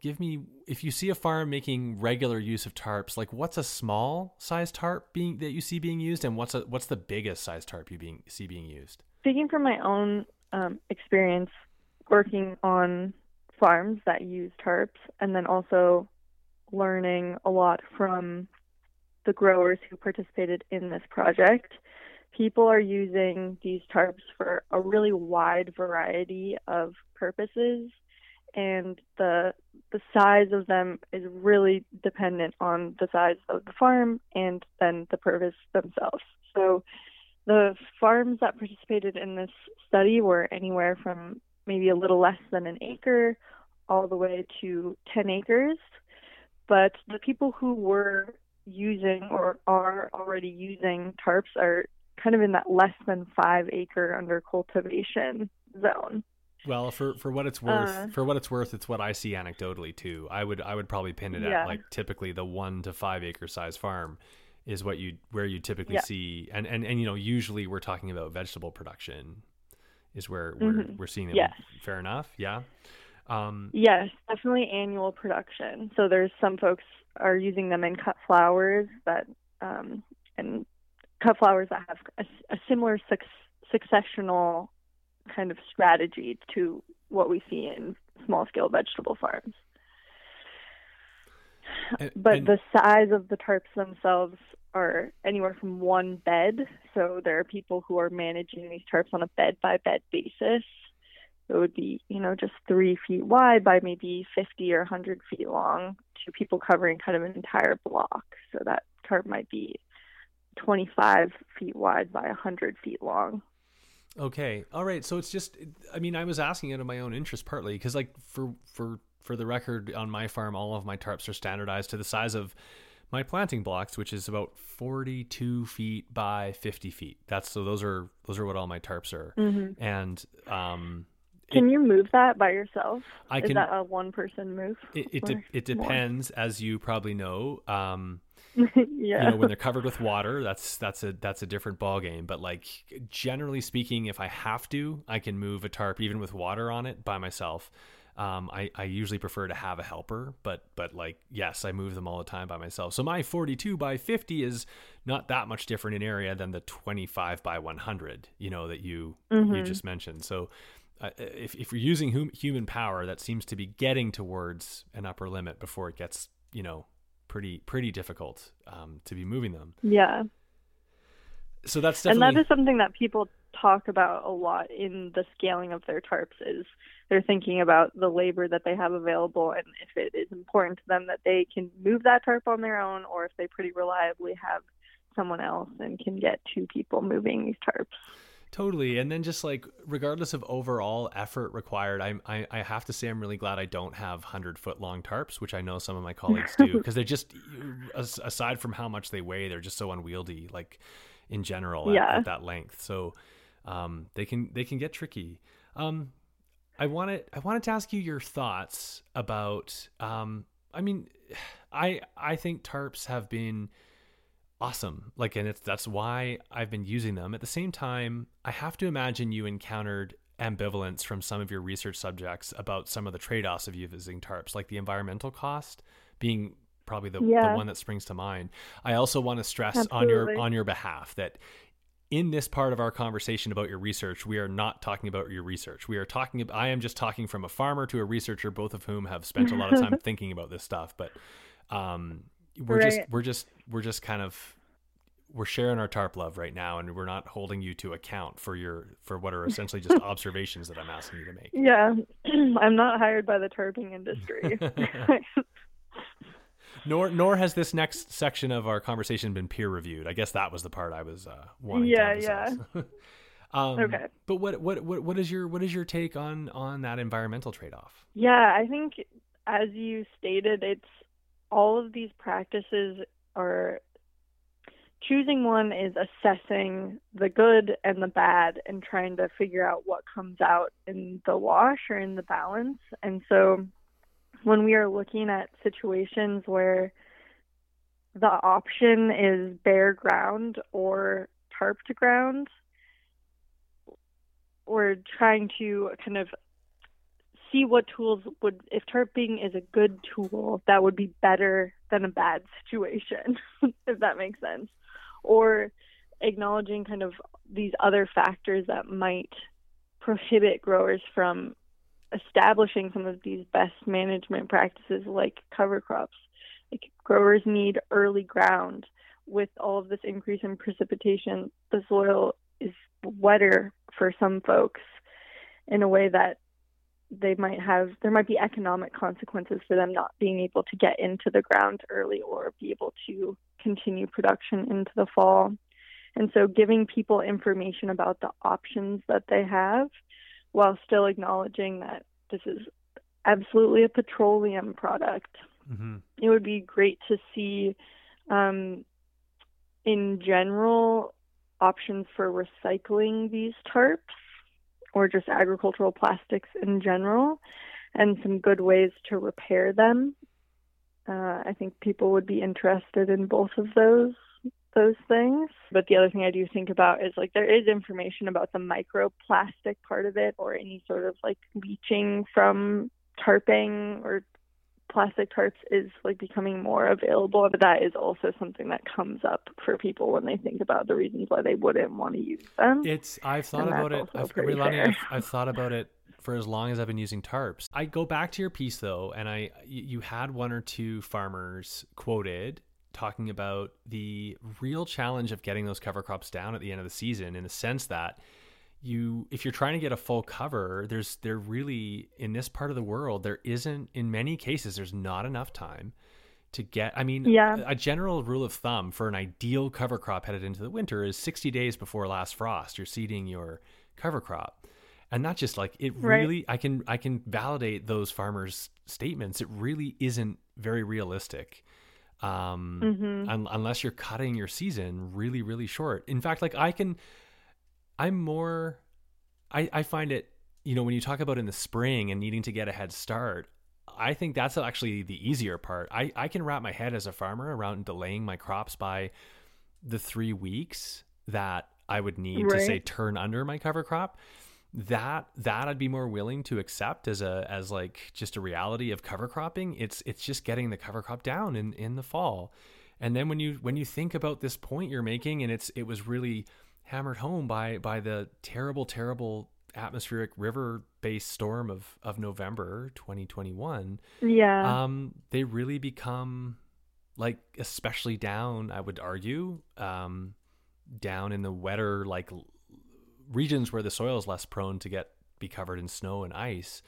give me if you see a farm making regular use of tarps, like what's a small size tarp being that you see being used, and what's a what's the biggest size tarp you being see being used? Speaking from my own um, experience working on farms that use tarps, and then also learning a lot from the growers who participated in this project, people are using these tarps for a really wide variety of purposes, and the the size of them is really dependent on the size of the farm and then the purpose themselves. So the farms that participated in this study were anywhere from maybe a little less than an acre all the way to 10 acres. But the people who were using or are already using tarps are kind of in that less than five acre under cultivation zone. Well, for for what it's worth, Uh, for what it's worth, it's what I see anecdotally too. I would I would probably pin it Yeah. at like typically the one to five acre size farm is what you where you typically Yeah. see, and and and you know usually we're talking about vegetable production is where we're Mhm. we're seeing it. Yes. Fair enough. Yeah. Um, Yes, definitely annual production. So there's some folks are using them in cut flowers that um, and cut flowers that have a, a similar suc- successional kind of strategy to what we see in small scale vegetable farms. And- but and- the size of the tarps themselves are anywhere from one bed. So there are people who are managing these tarps on a bed by bed basis. It would be, you know, just three feet wide by maybe 50 or 100 feet long to people covering kind of an entire block. So that tarp might be 25 feet wide by 100 feet long. Okay. All right. So it's just I mean, I was asking out of my own interest partly because like for for for the record on my farm all of my tarps are standardized to the size of my planting blocks, which is about 42 feet by 50 feet. That's so those are those are what all my tarps are. Mhm. And um Can you move that by yourself? I Is can- that a one person move? it it, de- it more? depends as you probably know. Um yeah. you know when they're covered with water that's that's a that's a different ball game but like generally speaking if i have to i can move a tarp even with water on it by myself um, I, I usually prefer to have a helper but but like yes i move them all the time by myself so my 42 by 50 is not that much different in area than the 25 by 100 you know that you you Mhm. just mentioned so uh, if, if you're using hum, human power that seems to be getting towards an upper limit before it gets you know pretty pretty difficult um, to be moving them. Yeah. So that's and that is something that people talk about a lot in the scaling of their tarps is they're thinking about the labor that they have available and if it is important to them that they can move that tarp on their own or if they pretty reliably have someone else and can get two people moving these tarps. totally. And then just like regardless of overall effort required, I'm, I I have to say I'm really glad I don't have hundred foot long tarps, which I know some of my colleagues do, because they're just uh, aside from how much they weigh, they're just so unwieldy. Like in general, at, Yeah. at that length, so um, they can they can get tricky. Um, I wanted I wanted to ask you your thoughts about. Um, I mean, I I think tarps have been awesome. Like, and it's that's why I've been using them. At the same time, I have to imagine you encountered ambivalence from some of your research subjects about some of the trade-offs of using tarps, like the environmental cost being probably the, Yeah. the one that springs to mind. I also want to stress on your on your behalf that in this part of our conversation about your research, we are not talking about your research. We are talking about, I am just talking from a farmer to a researcher, both of whom have spent a lot of time thinking about this stuff. But um, we're just, we're just, we're just kind of, we're sharing our tarp love right now, and we're not holding you to account for your, for what are essentially just observations that I'm asking you to make. Yeah, I'm not hired by the tarping industry. Nor, nor has this next section of our conversation been peer reviewed. I guess that was the part I was uh, wanting Yeah, to yeah. um, Okay. But what, what, what, what is your, what is your take on, on that environmental trade-off? Yeah, I think as you stated, it's all of these practices are choosing one is assessing the good and the bad and trying to figure out what comes out in the wash or in the balance. And so when we are looking at situations where the option is bare ground or tarped ground, we're trying to kind of see what tools would if tarping is a good tool that would be better than a bad situation if that makes sense. Or acknowledging kind of these other factors that might prohibit growers from establishing some of these best management practices like cover crops. Like growers need early ground. With all of this increase in precipitation the soil is wetter for some folks in a way that they might have there might be economic consequences for them not being able to get into the ground early or be able to continue production into the fall. And so giving people information about the options that they have while still acknowledging that this is absolutely a petroleum product. Mm-hmm. it would be great to see um, in general options for recycling these tarps or just agricultural plastics in general and some good ways to repair them. Uh, i think people would be interested in both of those those things but the other thing i do think about is like there is information about the microplastic part of it or any sort of like leaching from tarping or plastic tarps is like becoming more available but that is also something that comes up for people when they think about the reasons why they wouldn't want to use them It's I've thought about it. I've, Raelani. I've, I've thought about it for as long as I've been using tarps. I go back to your piece though, and I you had one or two farmers quoted talking about the real challenge of getting those cover crops down at the end of the season in the sense that you if you're trying to get a full cover there's there really in this part of the world there isn't in many cases there's not enough time to get i mean Yeah. a general rule of thumb for an ideal cover crop headed into the winter is 60 days before last frost you're seeding your cover crop and not just like it Right. really i can i can validate those farmers statements it really isn't very realistic um Mhm. un- unless you're cutting your season really really short. In fact like i can i'm more i i find it you know when you talk about in the spring and needing to get a head start i think that's actually the easier part. I i can wrap my head as a farmer around delaying my crops by the three weeks that i would need to say turn under my cover crop that that I'd be more willing to accept as a as like just a reality of cover cropping. It's it's just getting the cover crop down in in the fall. And then when you when you think about this point you're making and it's it was really hammered home by by the terrible terrible atmospheric river based storm of of November 2021. Yeah. Um they really become like especially down I would argue um down in the wetter like regions where the soil is less prone to get be covered in snow and ice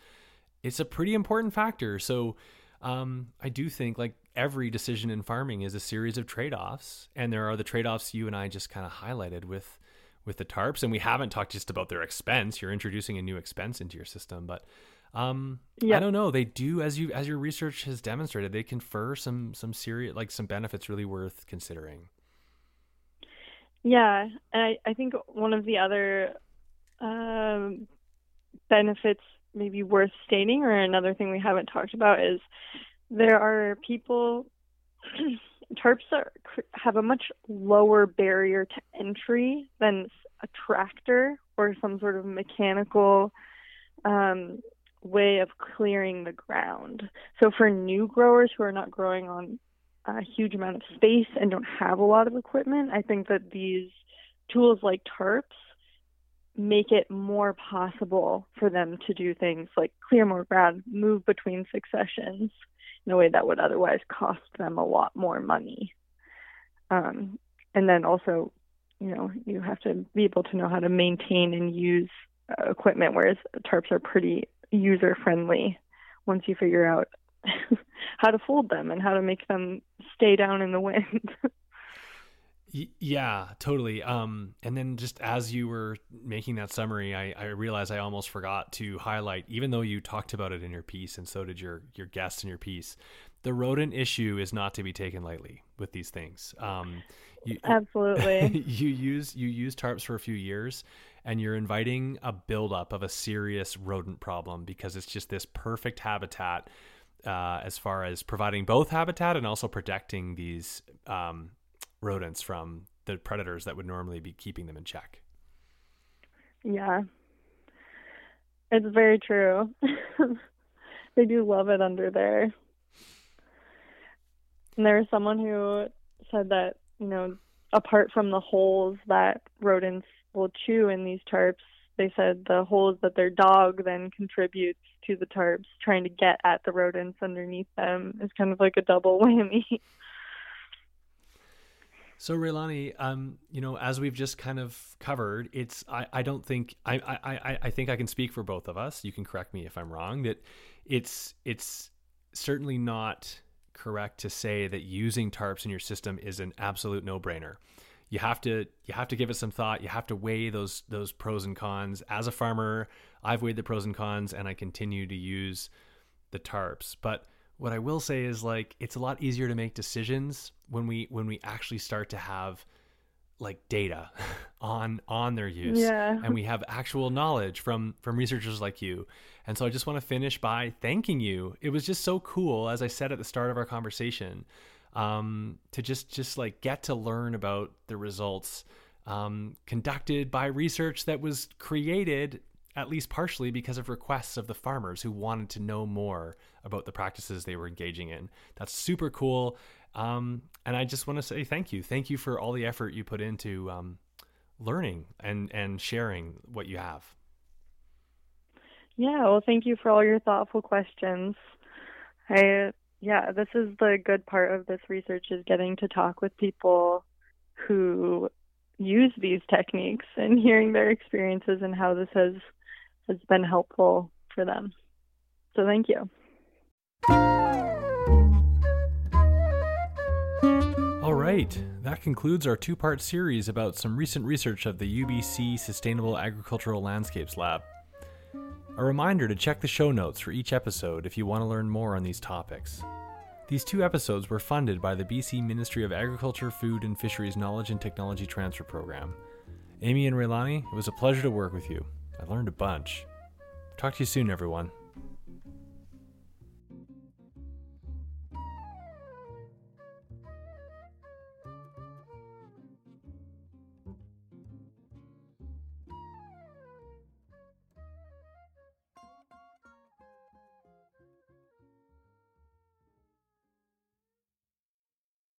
it's a pretty important factor. So um, i do think like every decision in farming is a series of trade-offs and there are the trade-offs you and i just kind of highlighted with with the tarps and we haven't talked just about their expense. You're introducing a new expense into your system but um i don't know. They do as you as your research has demonstrated they confer some some serious like some benefits really worth considering Yeah, and I, I think one of the other um, benefits, maybe worth stating, or another thing we haven't talked about, is there are people tarps are, have a much lower barrier to entry than a tractor or some sort of mechanical um, way of clearing the ground. So for new growers who are not growing on a huge amount of space and don't have a lot of equipment, I think that these tools like tarps make it more possible for them to do things like clear more ground, move between successions in a way that would otherwise cost them a lot more money. Um, and then also, you know, you have to be able to know how to maintain and use uh, equipment, whereas tarps are pretty user friendly once you figure out how to fold them and how to make them stay down in the wind. yeah, totally. Um, and then just as you were making that summary, I, I realized I almost forgot to highlight, even though you talked about it in your piece, and so did your your guests in your piece, the rodent issue is not to be taken lightly with these things. Um, you, Absolutely. you use you use tarps for a few years, and you're inviting a buildup of a serious rodent problem because it's just this perfect habitat uh, as far as providing both habitat and also protecting these um, rodents from the predators that would normally be keeping them in check. Yeah, it's very true. they do love it under there. And there was someone who said that, you know, apart from the holes that rodents will chew in these tarps, they said the holes that their dog then contributes to the tarps, trying to get at the rodents underneath them, is kind of like a double whammy. So Raelani, um, you know, as we've just kind of covered, it's I, I don't think I, I, I think I can speak for both of us. You can correct me if I'm wrong, that it's it's certainly not correct to say that using tarps in your system is an absolute no brainer you have to you have to give it some thought. You have to weigh those those pros and cons. As a farmer, I've weighed the pros and cons, and I continue to use the tarps. But what I will say is like it's a lot easier to make decisions when we when we actually start to have like data on on their use yeah. and we have actual knowledge from from researchers like you and so i just want to finish by thanking you it was just so cool as i said at the start of our conversation um, to just just like get to learn about the results um, conducted by research that was created at least partially because of requests of the farmers who wanted to know more about the practices they were engaging in. That's super cool. Um, and I just want to say thank you. Thank you for all the effort you put into um, learning and, and sharing what you have. Yeah, well, thank you for all your thoughtful questions. I yeah, this is the good part of this research is getting to talk with people who use these techniques and hearing their experiences and how this has has been helpful for them. So thank you. All right, that concludes our two part series about some recent research of the UBC Sustainable Agricultural Landscapes Lab. A reminder to check the show notes for each episode if you want to learn more on these topics. These two episodes were funded by the BC Ministry of Agriculture, Food and Fisheries Knowledge and Technology Transfer Program. Amy and Raelani, it was a pleasure to work with you. I learned a bunch. Talk to you soon, everyone.